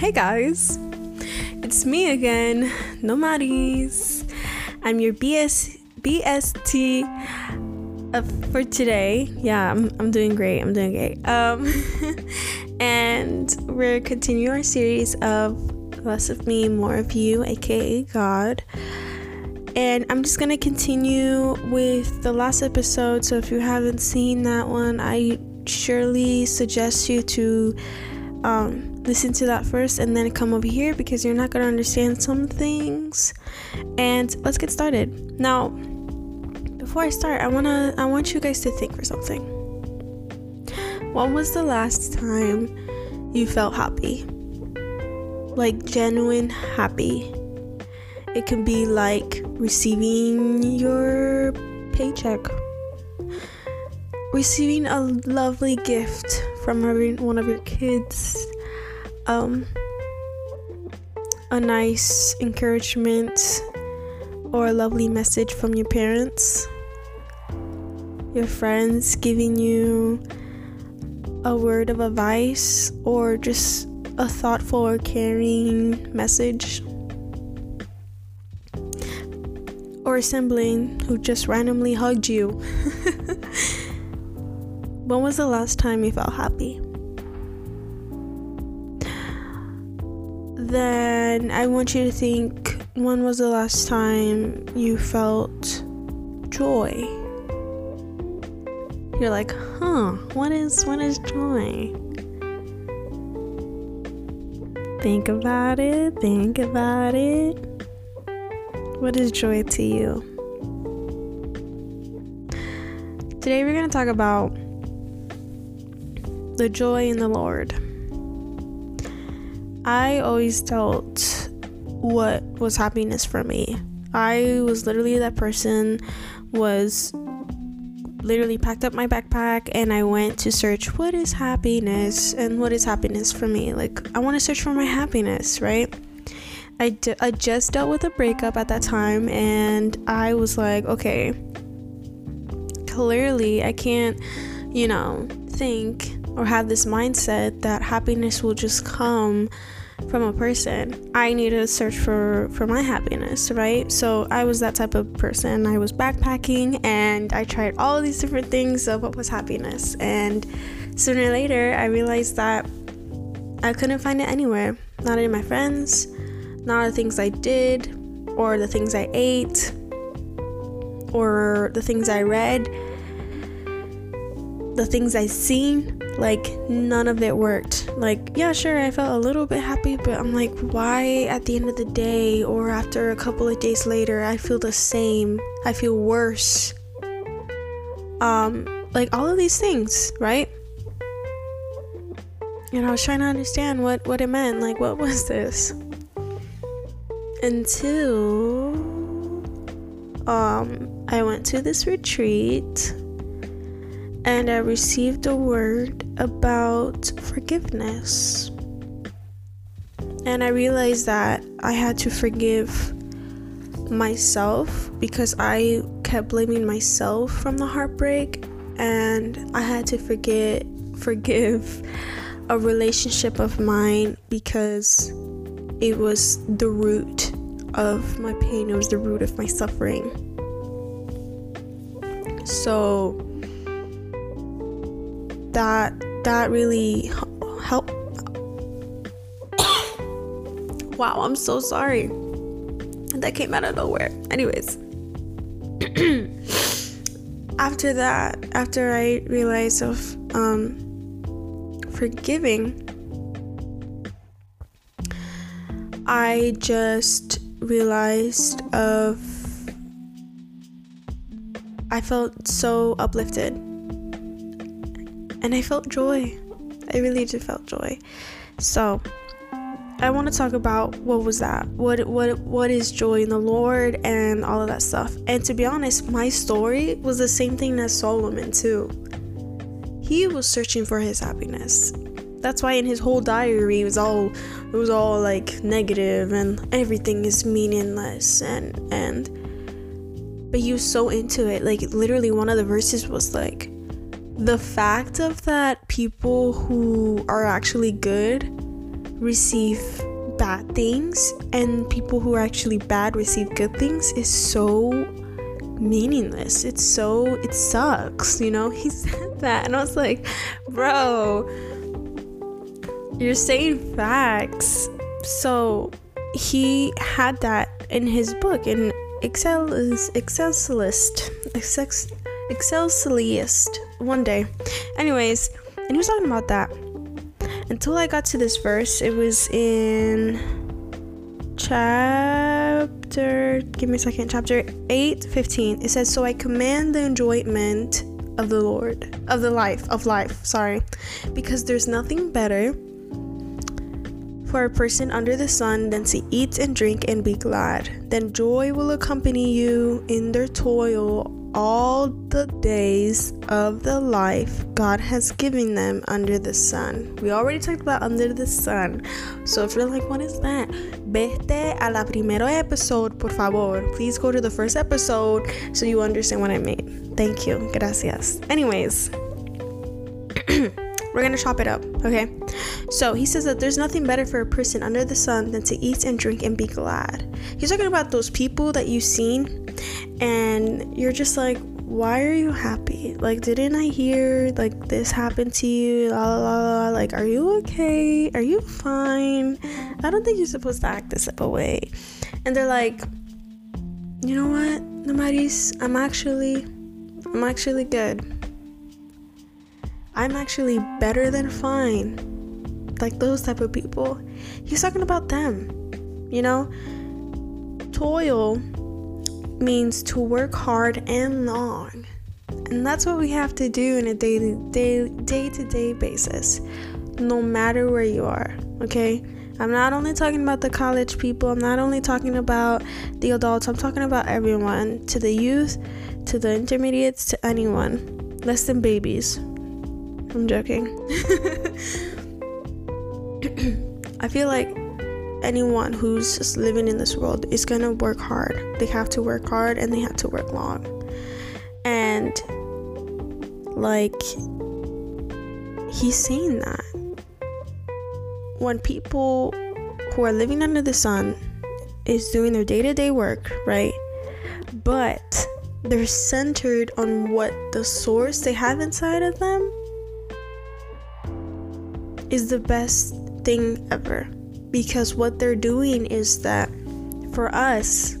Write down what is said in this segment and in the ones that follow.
Hey guys, it's me again, Nomaris. I'm your BS BST uh, for today. Yeah, I'm, I'm doing great. I'm doing great. Um, and we're continuing our series of less of me, more of you, aka God. And I'm just gonna continue with the last episode. So if you haven't seen that one, I surely suggest you to um, listen to that first and then come over here because you're not gonna understand some things. And let's get started. Now, before I start, I wanna I want you guys to think for something. When was the last time you felt happy? Like genuine happy. It can be like receiving your paycheck, receiving a lovely gift from one of your kids, um, a nice encouragement or a lovely message from your parents, your friends giving you a word of advice or just a thoughtful or caring message or a sibling who just randomly hugged you. when was the last time you felt happy? Then I want you to think when was the last time you felt joy? You're like, huh, what is what is joy? Think about it, think about it. What is joy to you? Today we're to talk about the joy in the Lord. I always felt what was happiness for me. I was literally that person was literally packed up my backpack and I went to search what is happiness and what is happiness for me. Like I want to search for my happiness, right? I, d- I just dealt with a breakup at that time, and I was like, okay, clearly I can't, you know, think or have this mindset that happiness will just come from a person. I need to search for for my happiness, right? So I was that type of person. I was backpacking and I tried all these different things of what was happiness. And sooner or later, I realized that I couldn't find it anywhere. Not in my friends, not the things I did, or the things I ate, or the things I read, the things I seen. Like, none of it worked. Like, yeah, sure, I felt a little bit happy, but I'm like, why at the end of the day or after a couple of days later, I feel the same? I feel worse. Um, like all of these things, right? And I was trying to understand what what it meant. Like, what was this? until um, I went to this retreat and I received a word about forgiveness. And I realized that I had to forgive myself because I kept blaming myself from the heartbreak and I had to forget forgive a relationship of mine because it was the root of my pain, it was the root of my suffering. So that that really helped wow, I'm so sorry. That came out of nowhere. Anyways, after that, after I realized of um, forgiving I just realized of I felt so uplifted. And I felt joy. I really did felt joy. So, I want to talk about what was that? What what what is joy in the Lord and all of that stuff. And to be honest, my story was the same thing as Solomon too. He was searching for his happiness. That's why in his whole diary it was all it was all like negative and everything is meaningless and and but he was so into it. Like literally one of the verses was like the fact of that people who are actually good receive bad things and people who are actually bad receive good things is so meaningless. It's so, it sucks, you know? He said that, and I was like, bro, you're saying facts. So he had that in his book, in Excel is Excelsilist, Excelsilist one day. Anyways, and he was talking about that. Until I got to this verse, it was in chapter give me a second chapter 8 15 it says so i command the enjoyment of the lord of the life of life sorry because there's nothing better for a person under the sun than to eat and drink and be glad. Then joy will accompany you in their toil all the days of the life God has given them under the sun. We already talked about under the sun. So if you're like, what is that? Vete a la primero episode, por favor. Please go to the first episode so you understand what I mean. Thank you. Gracias. Anyways. We're gonna chop it up, okay? So he says that there's nothing better for a person under the sun than to eat and drink and be glad. He's talking about those people that you've seen and you're just like, why are you happy? Like, didn't I hear like this happened to you? La la la. Like, are you okay? Are you fine? I don't think you're supposed to act this type of way. And they're like, you know what, Nomaris, I'm actually, I'm actually good. I'm actually better than fine. Like those type of people. He's talking about them. You know? Toil means to work hard and long. And that's what we have to do in a day to day basis. No matter where you are. Okay? I'm not only talking about the college people, I'm not only talking about the adults, I'm talking about everyone, to the youth, to the intermediates, to anyone. Less than babies. I'm joking. I feel like anyone who's just living in this world is gonna work hard. They have to work hard and they have to work long. And like he's saying that when people who are living under the sun is doing their day-to-day work, right? But they're centered on what the source they have inside of them is the best thing ever. Because what they're doing is that for us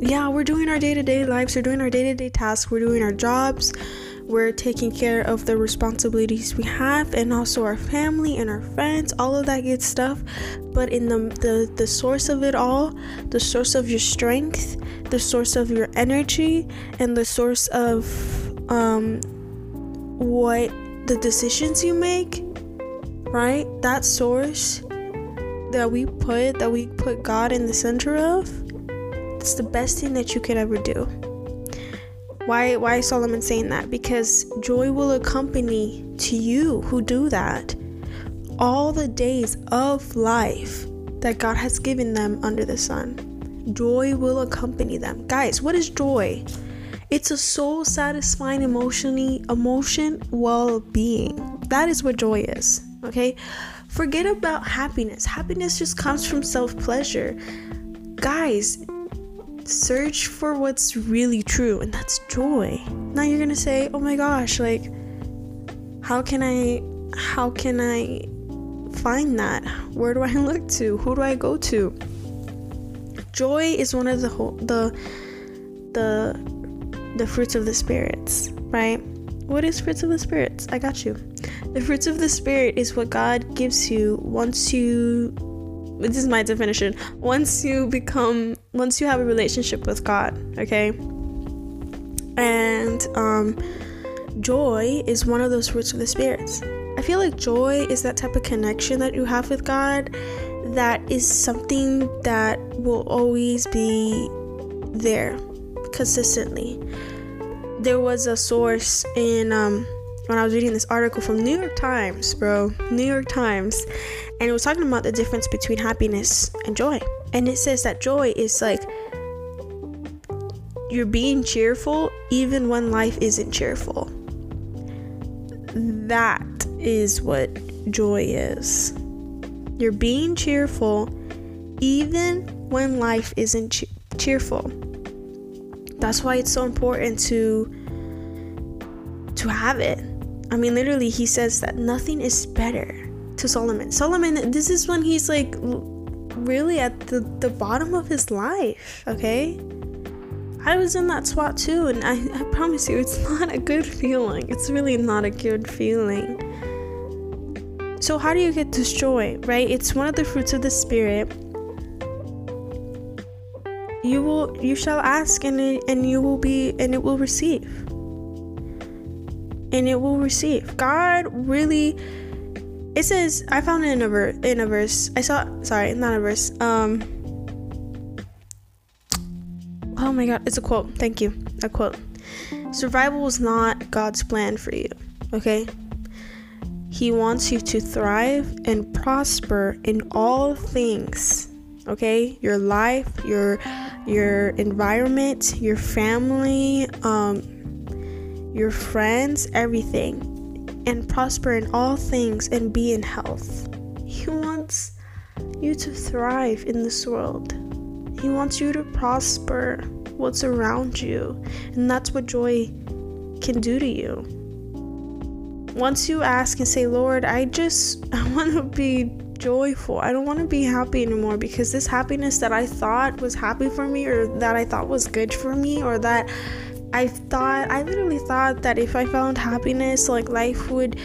yeah we're doing our day-to-day lives we're doing our day-to-day tasks we're doing our jobs we're taking care of the responsibilities we have and also our family and our friends all of that good stuff. But in the the, the source of it all the source of your strength the source of your energy and the source of um what the decisions you make right? That source that we put that we put God in the center of, it's the best thing that you could ever do. Why why is Solomon saying that? Because joy will accompany to you who do that all the days of life that God has given them under the sun. Joy will accompany them. Guys, what is joy? It's a soul satisfying emotionally emotion well-being. That is what joy is okay? Forget about happiness. Happiness just comes from self pleasure. Guys, search for what's really true, and that's joy. Now you're gonna say, oh my gosh, like, how can I, how can I find that? Where do I look to? Who do I go to? Joy is one of the whole, the, the, the fruits of the spirits, right? What is fruits of the spirits? I got you. The fruits of the spirit is what God gives you once you this is my definition. Once you become once you have a relationship with God, okay? And um joy is one of those fruits of the spirits. I feel like joy is that type of connection that you have with God that is something that will always be there consistently there was a source in um, when I was reading this article from New York Times, bro, New York Times, and it was talking about the difference between happiness and joy. And it says that joy is like you're being cheerful even when life isn't cheerful. That is what joy is. You're being cheerful even when life isn't che- cheerful. That's why it's so important to to have it. I mean, literally, he says that nothing is better to Solomon. Solomon, this is when he's like really at the, the bottom of his life, okay? I was in that spot too, and I, I promise you, it's not a good feeling. It's really not a good feeling. So, how do you get this joy, right? It's one of the fruits of the Spirit. You will, you shall ask, and it, and you will be, and it will receive, and it will receive. God really it says I found it in a verse. In a verse, I saw. Sorry, not a verse. Um. Oh my God, it's a quote. Thank you. A quote. Survival is not God's plan for you. Okay. He wants you to thrive and prosper in all things. Okay, your life, your your environment, your family, um, your friends, everything and prosper in all things and be in health. He wants you to thrive in this world. He wants you to prosper what's around you, and that's what joy can do to you. Once you ask and say, Lord, I just I want to be joyful. I don't want to be happy anymore because this happiness that I thought was happy for me or that I thought was good for me or that I thought I literally thought that if I found happiness, like life would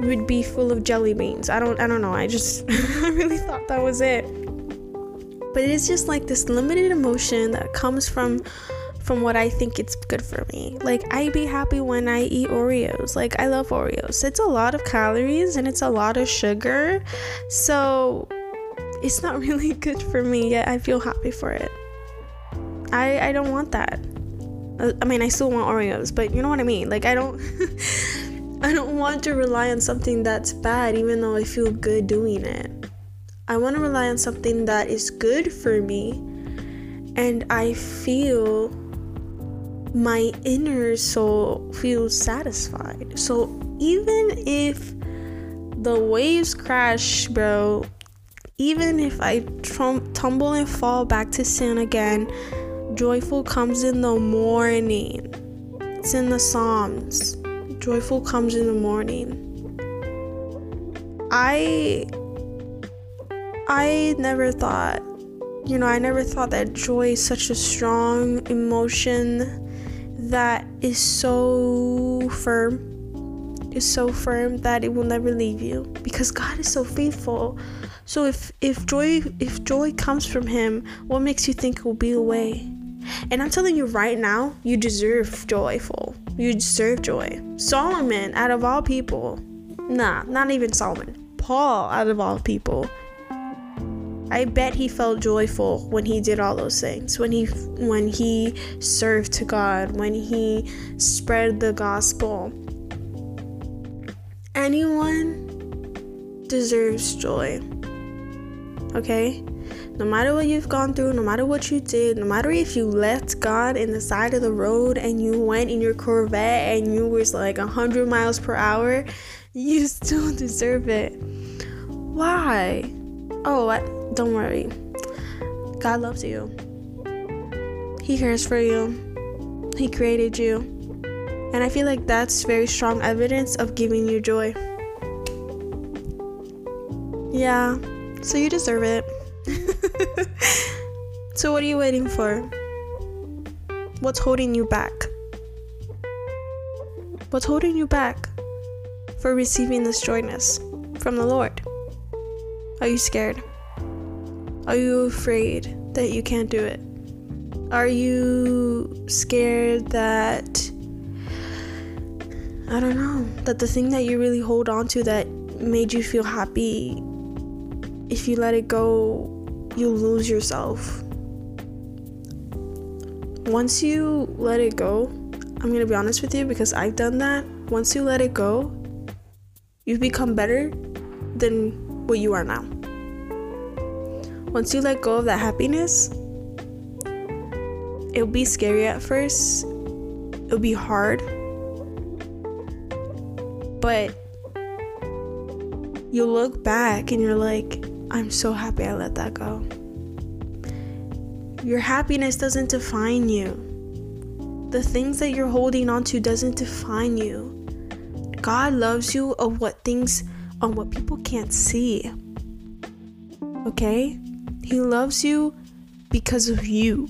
would be full of jelly beans. I don't I don't know. I just I really thought that was it. But it's just like this limited emotion that comes from from what I think it's good for me. Like I be happy when I eat Oreos. Like I love Oreos. It's a lot of calories and it's a lot of sugar. So it's not really good for me yet I feel happy for it. I I don't want that. I mean, I still want Oreos, but you know what I mean? Like I don't I don't want to rely on something that's bad even though I feel good doing it. I want to rely on something that is good for me and I feel my inner soul feels satisfied. So even if the waves crash, bro, even if I tumble and fall back to sin again, Joyful comes in the morning. It's in the Psalms. Joyful comes in the morning. I I never thought, you know, I never thought that joy is such a strong emotion that is so firm. Is so firm that it will never leave you because God is so faithful. So if if joy if joy comes from him, what makes you think it will be away? And I'm telling you right now, you deserve joyful. You deserve joy. Solomon, out of all people, nah, not even Solomon, Paul, out of all people, I bet he felt joyful when he did all those things. When he when he served to God, when he spread the gospel. Anyone deserves joy. Okay? No matter what you've gone through, no matter what you did, no matter if you left God in the side of the road and you went in your Corvette and you was like 100 miles per hour, you still deserve it. Why? Oh, I, don't worry. God loves you. He cares for you. He created you. And I feel like that's very strong evidence of giving you joy. Yeah, so you deserve it. so, what are you waiting for? What's holding you back? What's holding you back for receiving this joyness from the Lord? Are you scared? Are you afraid that you can't do it? Are you scared that I don't know, that the thing that you really hold on to that made you feel happy, if you let it go, you lose yourself. Once you let it go, I'm gonna be honest with you because I've done that. Once you let it go, you become better than what you are now. Once you let go of that happiness, it'll be scary at first, it'll be hard, but you look back and you're like, I'm so happy I let that go. Your happiness doesn't define you. The things that you're holding on to doesn't define you. God loves you of what things on what people can't see. Okay? He loves you because of you.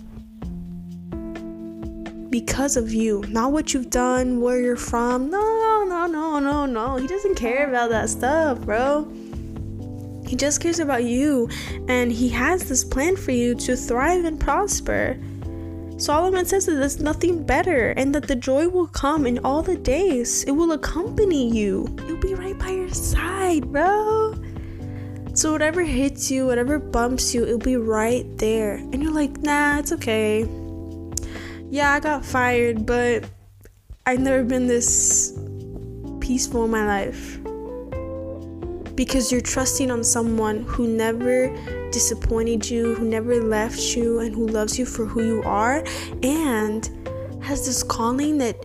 Because of you, not what you've done, where you're from. No, no, no, no, no. He doesn't care about that stuff, bro. He just cares about you, and He has this plan for you to thrive and prosper. Solomon says that there's nothing better and that the joy will come in all the days. It will accompany you. It'll be right by your side, bro. So whatever hits you, whatever bumps you, it'll be right there. And you're like, nah, it's okay. Yeah, I got fired, but I've never been this peaceful in my life. Because you're trusting on someone who never disappointed you, who never left you, and who loves you for who you are, and has this calling that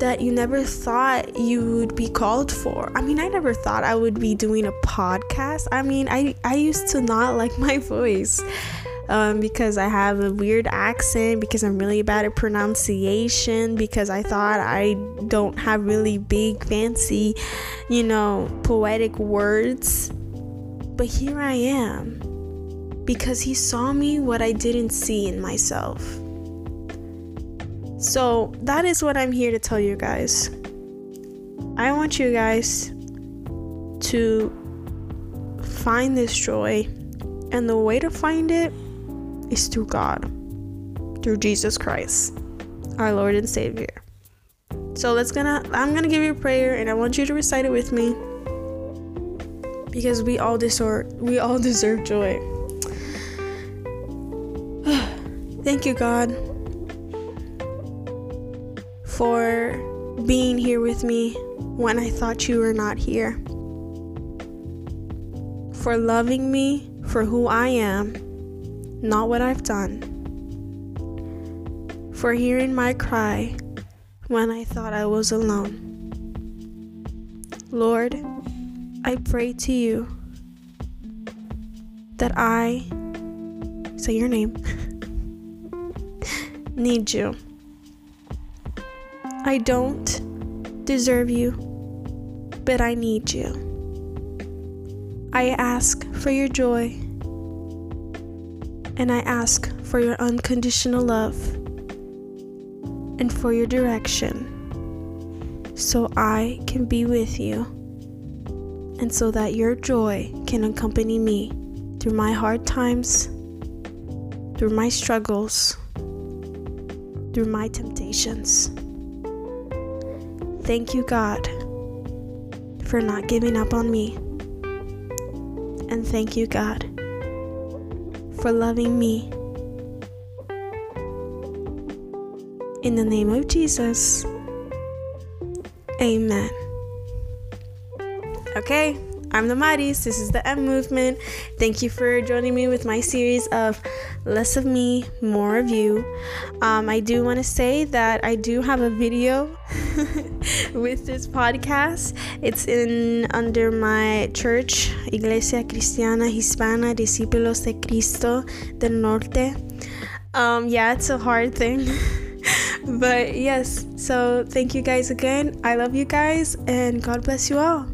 that you never thought you would be called for. I mean, I never thought I would be doing a podcast. I mean, I I used to not like my voice. Um, because I have a weird accent, because I'm really bad at pronunciation, because I thought I don't have really big, fancy, you know, poetic words. But here I am because he saw me what I didn't see in myself. So, that is what I'm here to tell you guys. I want you guys to find this joy, and the way to find it is through God, through Jesus Christ, our Lord and Savior. So let's gonna I'm gonna give you a prayer and I want you to recite it with me because we all deserve we all deserve joy. Thank you, God, for being here with me when I thought you were not here. For loving me for who I am, not what I've done. For hearing my cry when I thought I was alone. Lord, I pray to you that I say your name. need you. I don't deserve you, but I need you. I ask for your joy, and I ask for your unconditional love and for your direction so I can be with you and so that your joy can accompany me through my hard times, through my struggles through my temptations. Thank you, God, for not giving up on me. And thank you, God, for loving me. In the name of Jesus, amen. Okay. I'm the Maris. This is the M Movement. Thank you for joining me with my series of less of me, more of you. Um, I do want to say that I do have a video with this podcast. It's in under my church, Iglesia Cristiana Hispana Discípulos de Cristo del Norte. Um, yeah, it's a hard thing. but yes, so thank you guys again. I love you guys, and God bless you all.